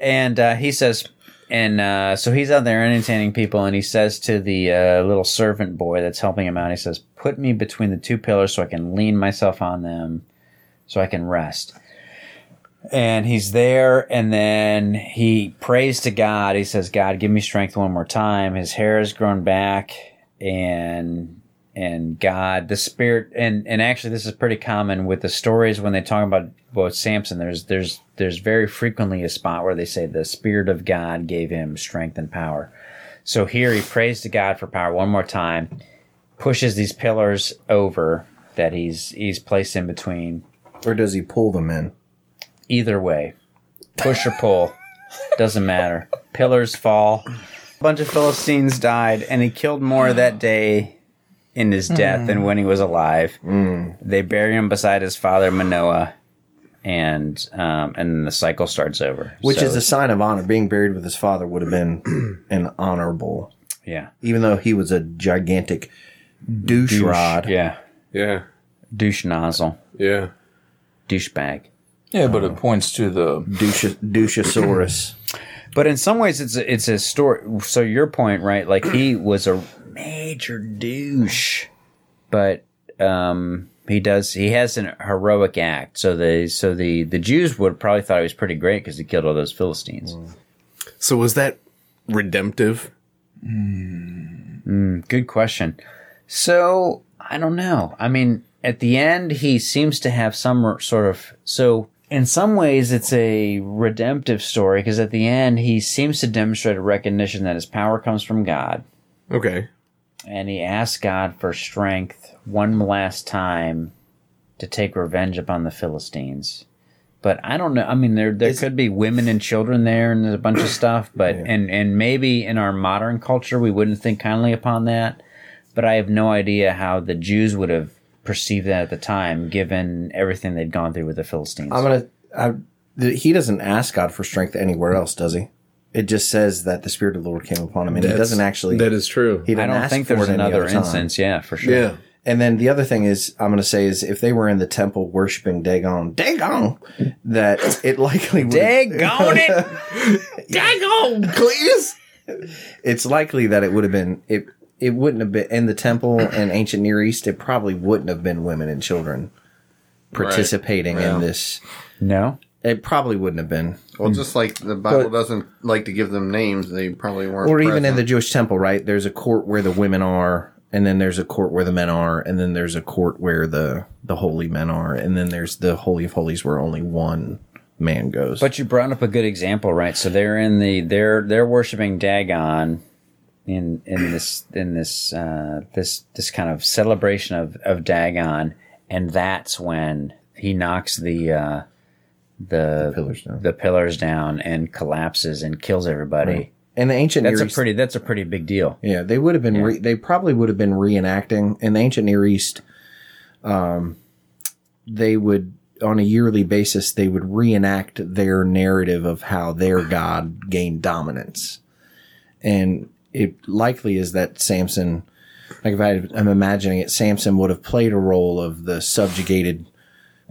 and uh, he says. And uh, so he's out there entertaining people, and he says to the uh, little servant boy that's helping him out, he says, "Put me between the two pillars so I can lean myself on them, so I can rest." and he's there and then he prays to god he says god give me strength one more time his hair has grown back and and god the spirit and and actually this is pretty common with the stories when they talk about about samson there's there's there's very frequently a spot where they say the spirit of god gave him strength and power. So here he prays to god for power one more time pushes these pillars over that he's he's placed in between. Or does he pull them in? either way push or pull doesn't matter. Pillars fall. A bunch of philistines died and he killed more that day in his death than when he was alive they bury him beside his father manoah and um, and then the cycle starts over Which So, is a sign of honor. Being buried with his father would have been an honorable, yeah even though he was a gigantic douche rod. yeah Yeah. douche nozzle Yeah. douchebag Yeah, but it points to the Douche, douchosaurus. But in some ways, it's a, it's a story. So your point, right? Like he was a major douche, but um, he does he has an heroic act. So the so the the Jews would probably thought he was pretty great because he killed all those Philistines. So was that redemptive? Good question. So I don't know. I mean, at the end, he seems to have some sort of so. In some ways, it's a redemptive story because at the end, he seems to demonstrate a recognition that his power comes from God. Okay. And he asks God for strength one last time to take revenge upon the Philistines. But I don't know. I mean, there there could be women and children there, and there's a bunch of stuff. But and and maybe in our modern culture, we wouldn't think kindly upon that. But I have no idea how the Jews would have perceived that at the time, given everything they'd gone through with the Philistines. I'm gonna. I, he doesn't ask God for strength anywhere else, does he? It just says that the Spirit of the Lord came upon him, and he That's- doesn't actually. That is true. he I didn't don't ask think for there's it any another other time. instance. Yeah, for sure. Yeah. And then the other thing is, I'm going to say is if they were in the temple worshiping Dagon, Dagon, that it likely would. Daggone it! Dagon, Cletus! It's likely that it would have been it. It wouldn't have been in the temple in ancient Near East. It probably wouldn't have been women and children participating Yeah. in this. No. It probably wouldn't have been, Well, just like the Bible But- doesn't like to give them names, they probably weren't. or even in the present. Jewish temple, right? There's a court where the women are, and then there's a court where the men are, and then there's a court where the the holy men are, and then there's the holy of holies where only one man goes. But you brought up a good example, right? So they're in the they're they're worshiping Dagon in in this in this uh, this this kind of celebration of of Dagon, and that's when he knocks the uh, the, pillars down. the pillars down and collapses and kills everybody. in the ancient That's Near a East, pretty that's a pretty big deal. Yeah, they would have been. Re- they probably would have been reenacting in the ancient Near East. Um, they would on a yearly basis they would reenact their narrative of how their god gained dominance, and it likely is that Samson like if I, I'm imagining it, Samson would have played a role of the subjugated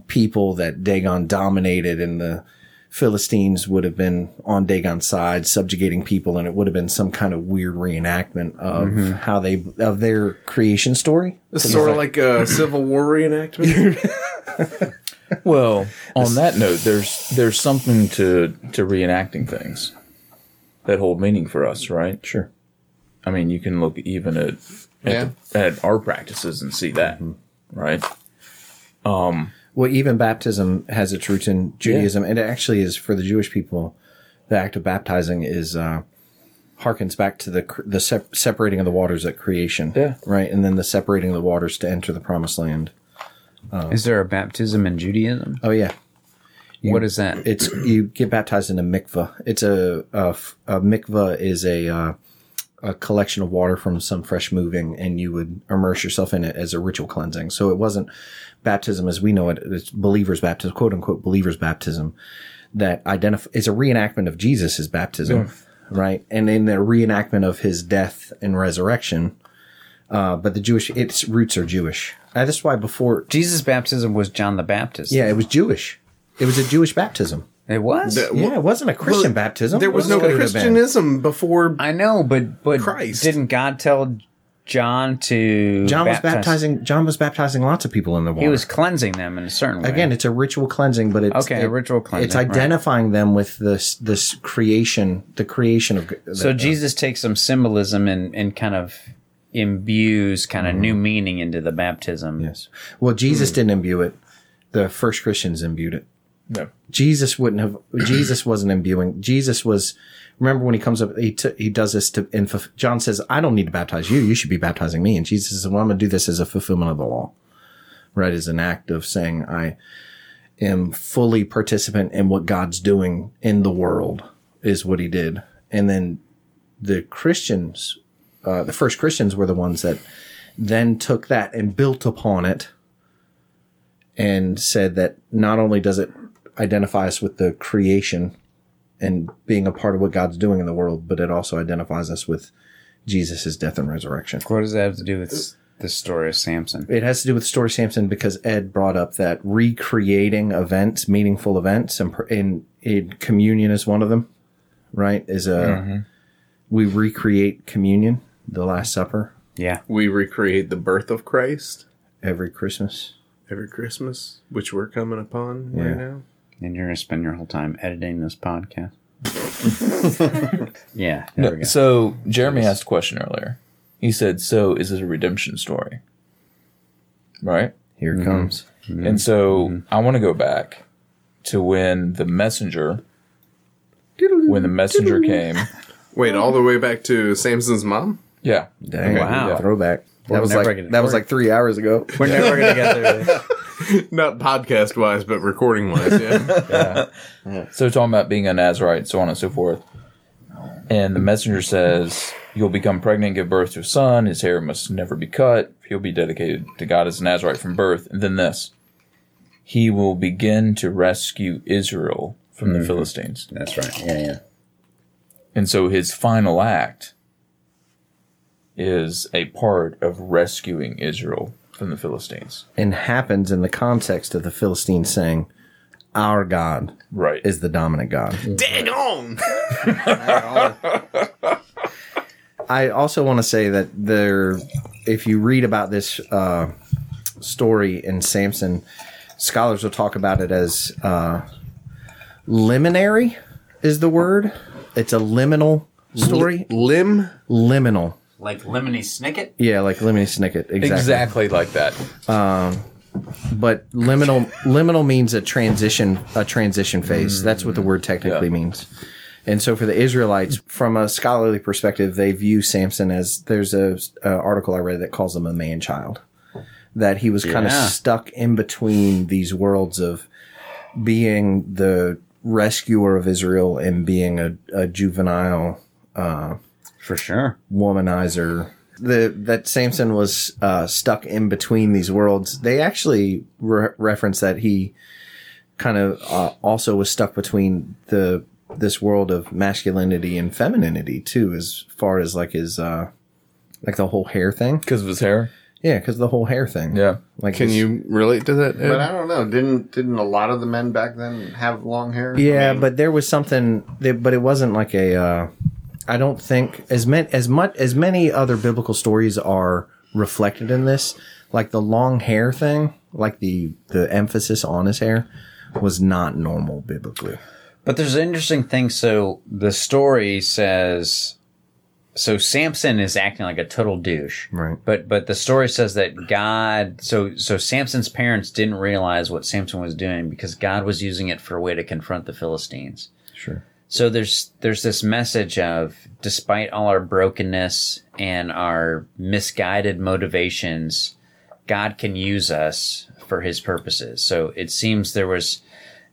people that Dagon dominated and the Philistines would have been on Dagon's side, subjugating people, and it would have been some kind of weird reenactment of mm-hmm. how they of their creation story. It's sort of like a Civil War reenactment. Well, on that note, there's there's something to to reenacting things that hold meaning for us, right? Sure. I mean, you can look even at at, Yeah. the- at our practices and see that, mm-hmm. right? Um, Well, even baptism has its roots in Judaism, and it actually is for the Jewish people. The act of baptizing is uh, harkens back to the the sep- separating of the waters at creation, Yeah. right, and then the separating of the waters to enter the promised land. Is there a baptism in Judaism? Oh yeah, what is that? it's you get baptized in a mikvah. It's a a mikvah is a uh, a collection of water from some fresh moving, and you would immerse yourself in it as a ritual cleansing. So it wasn't baptism as we know it. It's believers' baptism, quote unquote believers' baptism. That identify is a reenactment of Jesus' baptism, right? And in the reenactment of his death and resurrection. Uh, but the Jewish, its roots are Jewish. Uh, that's why before, Jesus' baptism was John the Baptist. yeah, it was Jewish. It was a Jewish baptism. it was. Yeah, it wasn't a Christian baptism. There was no What could it have been? Christianism before. I know, but but Christ. didn't God tell John to John was baptize- baptizing. John was baptizing lots of people in the water. He was cleansing them in a certain way. again. It's a ritual cleansing, but it's Okay, a ritual cleansing, It's right. identifying them with this this creation, the creation of. so the- Jesus takes some symbolism and and kind of imbues kind of mm-hmm. new meaning into the baptism. Yes. Well. Jesus hmm. didn't imbue it. The first Christians imbued it. No. Jesus wouldn't have. Jesus wasn't imbuing. Jesus was. Remember when he comes up, he t- he does this to. In, fulf- John says, "I don't need to baptize you. You should be baptizing me." And Jesus says, "Well, I'm going to do this as a fulfillment of the law, right? As an act of saying I am fully participant in what God's doing in the world is what he did." And then the Christians, uh, the first Christians, were the ones that then took that and built upon it and said that not only does it identify us with the creation and being a part of what God's doing in the world, but it also identifies us with Jesus' death and resurrection. What does that have to do with the story of Samson? It has to do with the story of Samson because Ed brought up that recreating events, meaningful events, and, pr- and, and communion is one of them, right? Is a, mm-hmm. we recreate communion, the Last Supper, Yeah. We recreate the birth of Christ every Christmas. every Christmas, which we're coming upon Yeah. right now. And you're gonna spend your whole time editing this podcast. yeah. There we go. So Jeremy asked a question earlier. He said, "So is this a redemption story?" Right. Here it mm-hmm. comes. And mm-hmm. so mm-hmm. I want to go back to when the messenger, when the messenger came. Wait, all the way back to Samson's mom? Yeah. Dang, Wow. throwback. That was like gonna- that was like three hours ago. We're never gonna get there. Not podcast wise, but recording wise, yeah. So talking about being a Nazarite, so on and so forth. And the messenger says, You'll become pregnant, give birth to a son. His hair must never be cut. He'll be dedicated to God as a Nazarite from birth. And then this He will begin to rescue Israel from the mm-hmm. Philistines. That's right. Yeah, yeah. And so his final act is a part of rescuing Israel from the Philistines. and happens in the context of the Philistines saying, "Our God Right. is the dominant God." Dang on! I also want to say that there, if you read about this uh, story in Samson, scholars will talk about it as uh, liminary. Is the word? It's a liminal story. Limb? Liminal. Like Lemony Snicket? Yeah, like Lemony Snicket. Exactly. Exactly like that. Um, but liminal liminal means a transition a transition phase. That's what the word technically Yeah. means. And so for the Israelites, from a scholarly perspective, they view Samson as there's a, a article I read that calls him a man child. That he was kind of stuck in between these worlds of being the rescuer of Israel and being a, a juvenile uh, For sure. womanizer. The that Samson was uh, stuck in between these worlds. They actually re- reference that he kind of uh, also was stuck between the this world of masculinity and femininity too, as far as like his uh, like the whole hair thing. because of his hair. Yeah, because the whole hair thing. Yeah. like Can this- you relate to that? Ed? But I don't know. Didn't didn't a lot of the men back then have long hair? Yeah, I mean, but there was something, there, but it wasn't like a. Uh, I don't think as many as much as many other biblical stories are reflected in this. Like the long hair thing, like the the emphasis on his hair, was not normal biblically. But there's an interesting thing. So the story says, so Samson is acting like a total douche, Right. But but the story says that God, so so Samson's parents didn't realize what Samson was doing because God was using it for a way to confront the Philistines. Sure. So there's there's this message of despite all our brokenness and our misguided motivations, God can use us for his purposes. So it seems there was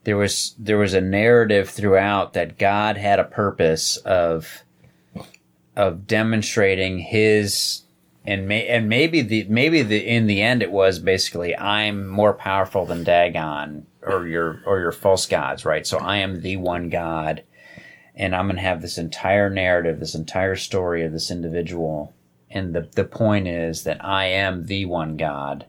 there was there was a narrative throughout that God had a purpose of of demonstrating his and may, and maybe the maybe the in the end it was basically I'm more powerful than Dagon or your or your false gods, right? So I am the one God and I'm going to have this entire narrative, this entire story of this individual. And the, the point is that I am the one God.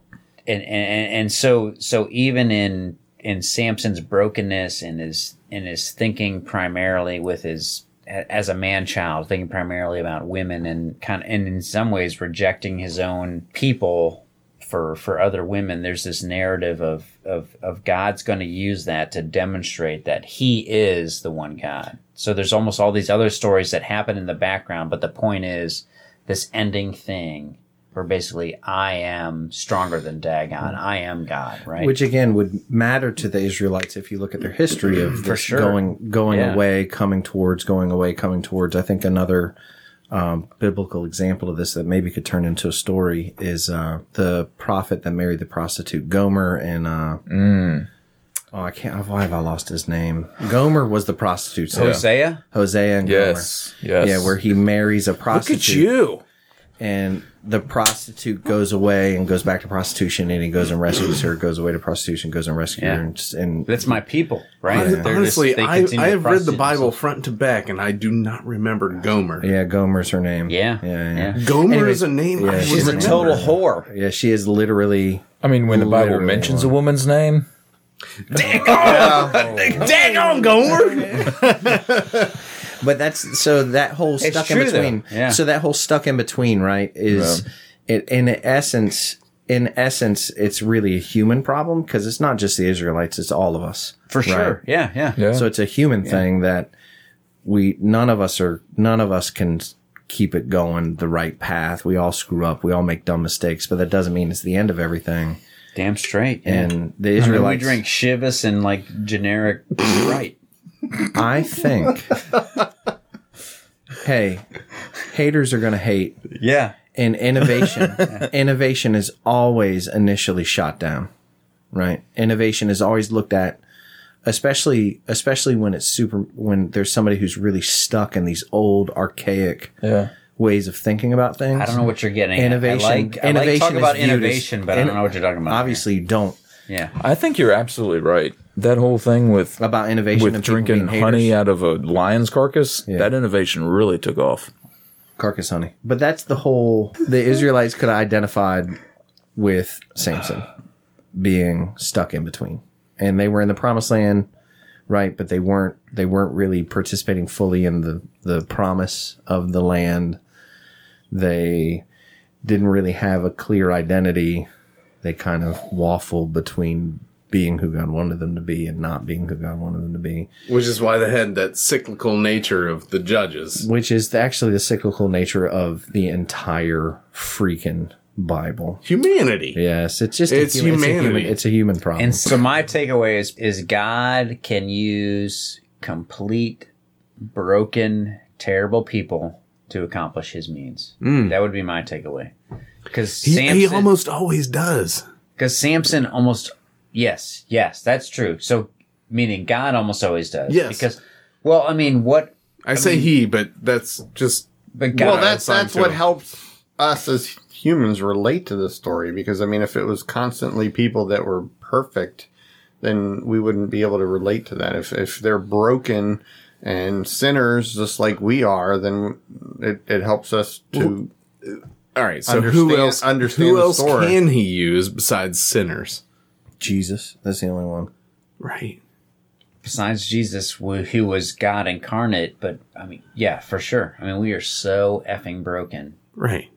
And, and, and so, so even in, in Samson's brokenness and his, in his thinking primarily with his, as a man child, thinking primarily about women and kind of, and in some ways rejecting his own people for for other women there's this narrative of of of God's going to use that to demonstrate that he is the one God. So there's almost all these other stories that happen in the background but the point is this ending thing where basically I am stronger than Dagon. Mm-hmm. I am God, right? Which again would matter to the Israelites if you look at their history of this sure. going going Yeah. away, coming towards, going away, coming towards. I think another um, biblical example of this that maybe could turn into a story is uh, the prophet that married the prostitute Gomer and uh, mm. oh I can't why have I lost his name? Gomer was the prostitute. So Hosea? Hosea and Yes. Yes. Gomer. Yeah, where he marries a prostitute. Look at you. and the prostitute goes away and goes back to prostitution and he goes and rescues her goes away to prostitution goes and rescues Yeah. her and, just- and That's my people, right? Hon- They're just- Honestly, I, I have read the Bible themselves. front to back, and I do not remember Gomer. yeah gomer's her name Yeah. yeah yeah, Yeah. Gomer Anyways, is a name. yeah, I would She's a total whore. Yeah, she is literally I mean, when the Bible Literally mentions a woman's name, Dang on, Gomer. but that's so that whole stuck in true, though. between Yeah. so that whole stuck in between right is it in essence in essence it's really a human problem because it's not just the israelites it's all of us For right? sure. Yeah, yeah. yeah. So it's a human thing that we none of us are none of us can keep it going the right path. We all screw up. We all make dumb mistakes, but that doesn't mean it's the end of everything. Damn straight. Yeah. And the I mean, we Israelites, drink Chivas and like generic right. I think, hey, haters are going to hate, Yeah. and innovation, innovation is always initially shot down, right? Innovation is always looked at, especially especially when it's super when there's somebody who's really stuck in these old archaic yeah. ways of thinking about things. I don't know what you're getting. at. Innovation. I like, I like innovation talking is about viewed as- innovation, but I don't know what you're talking about. Obviously, you don't Yeah. I think you're absolutely right. That whole thing with about innovation with drinking honey out of a lion's carcass, that innovation really took off. carcass honey. But that's the whole. The Israelites could have identified with Samson being stuck in between, and they were in the promised land, right? But they weren't. They weren't really participating fully in the the promise of the land. They didn't really have a clear identity. They kind of waffled between being who God wanted them to be and not being who God wanted them to be. Which is why they had that cyclical nature of the judges. which is actually the cyclical nature of the entire freaking Bible. Humanity. Yes, it's just It's a human, It's a humanity. human, it's a human problem. And so my takeaway is is God can use complete broken, terrible people to accomplish his means. Hmm. That would be my takeaway. Because He, he almost always does. because Samson almost yes, yes, that's true. So meaning God almost always does. Yes. Because well, I mean, what? I, say he, but that's just But God, Well, that's that's what him. helps us as humans relate to the story because I mean, if it was constantly people that were perfect, then we wouldn't be able to relate to that. If if they're broken and sinners just like we are, then it, it helps us to All right. So who else? understand who the else story. can he use besides sinners? Jesus. That's the only one. Right. Besides Jesus, who who was God incarnate, but I mean, yeah, for sure. I mean, we are so effing broken. Right.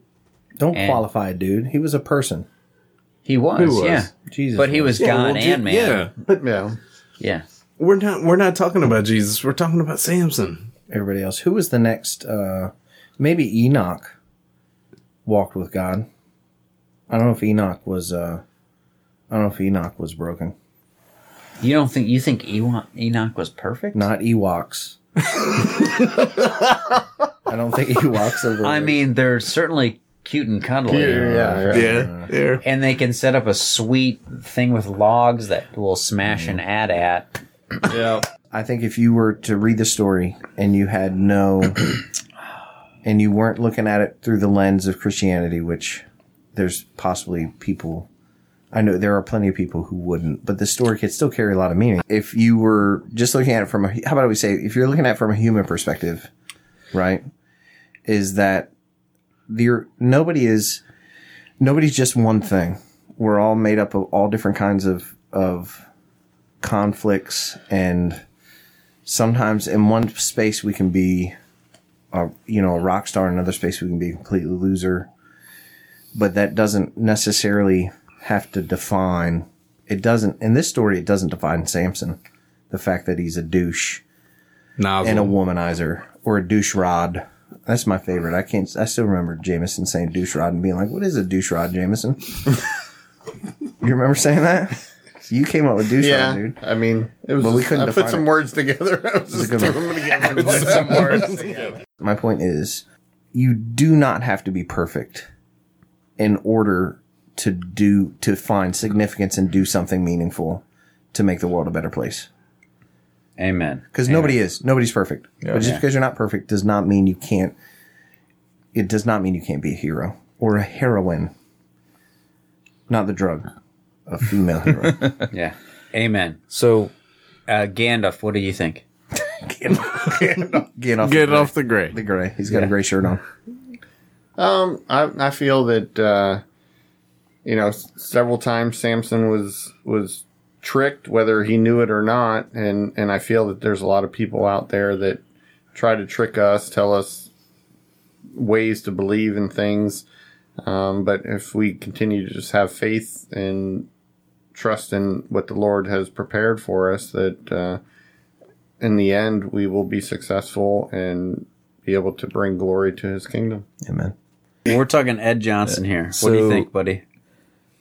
Don't And- qualify, dude. He was a person. He was, Who was? yeah, Jesus. but he was Yeah, God well, and man. Yeah, but Yeah. yeah. we're not. We're not talking about Jesus. We're talking about Samson. everybody else. Who was the next? Uh, maybe Enoch walked with God. I don't know if Enoch was. Uh, I don't know if Enoch was broken. You don't think you think Enoch, Enoch was perfect? Not Ewoks. I don't think Ewoks are. I mean, they're certainly cute and cuddly. Yeah. right. Yeah. Yeah. And they can set up a sweet thing with logs that will smash an mm. ad at. Yeah. I think if you were to read the story and you had no, and you weren't looking at it through the lens of Christianity, which there's possibly people, I know there are plenty of people who wouldn't, but the story could still carry a lot of meaning. If you were just looking at it from a, how about we say, if you're looking at it from a human perspective, right, is that the nobody is, nobody's just one thing. We're all made up of all different kinds of, of conflicts and sometimes in one space we can be a you know a rock star in another space we can be a completely loser but that doesn't necessarily have to define it doesn't in this story it doesn't define samson the fact that he's a douche Nozzle. and a womanizer or a douche rod that's my favorite i can't i still remember jameson saying douche rod and being like what is a douche rod jameson you remember saying that you came up with douche Yeah. rod dude I mean, it was. But we couldn't I put some it. words together. I was just good one. throwing them together. My point is, you do not have to be perfect in order to do to find significance and do something meaningful to make the world a better place. Amen. Because nobody is, nobody's perfect. but just Yeah. because you're not perfect does not mean you can't. It does not mean you can't be a hero or a heroine. Not the drug, a female hero. Yeah. Amen. So Uh, Gandalf, what do you think? Get off, Get the, off the gray. the gray. He's got a gray shirt on. Um, I I feel that uh, you know s- several times Samson was was tricked, whether he knew it or not, and and I feel that there's a lot of people out there that try to trick us, tell us ways to believe in things. Um, but if we continue to just have faith and trust in what the Lord has prepared for us, that uh, in the end we will be successful and be able to bring glory to His kingdom. Amen. We're talking Ed Johnson here. What do you think, buddy?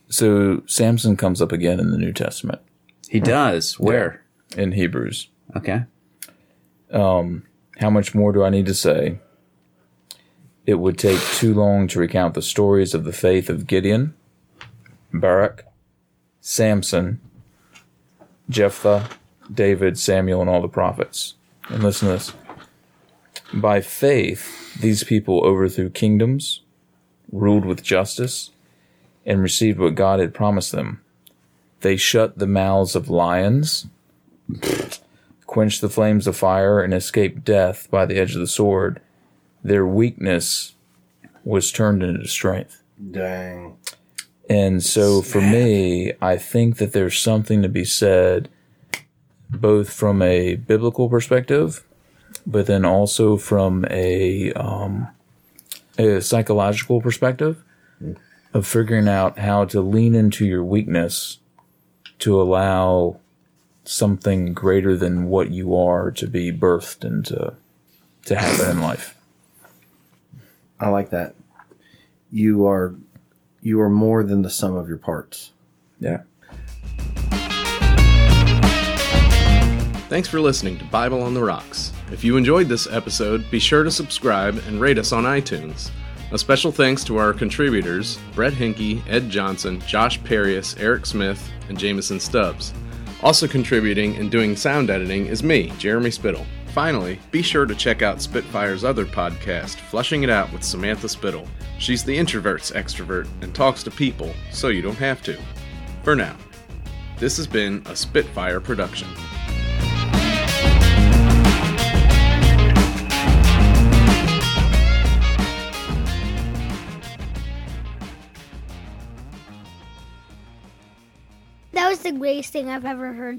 So Samson comes up again in the New Testament He does. Where? in Hebrews. Okay. Um, how much more do I need to say? It would take too long to recount the stories of the faith of Gideon, Barak, Samson, Jephthah, David, Samuel, and all the prophets. And listen to this. By faith, these people overthrew kingdoms, ruled with justice, and received what God had promised them. They shut the mouths of lions, quenched the flames of fire, and escaped death by the edge of the sword. Their weakness was turned into strength. Dang. And so for me, I think that there's something to be said both from a biblical perspective, but then also from a, um, a psychological perspective of figuring out how to lean into your weakness to allow something greater than what you are to be birthed and to, to happen in life. I like that. You are you are more than the sum of your parts. Yeah. Thanks for listening to Bible on the Rocks. If you enjoyed this episode, be sure to subscribe and rate us on iTunes. A special thanks to our contributors Brett Hinkey, Ed Johnson, Josh Perius, Eric Smith, and Jameson Stubbs. Also contributing and doing sound editing is me, Jeremy Spittle. Finally, be sure to check out Spitfire's other podcast, Flushing It Out with Samantha Spittle. She's the introvert's extrovert and talks to people, so you don't have to. For now, this has been a Spitfire production. The greatest thing I've ever heard.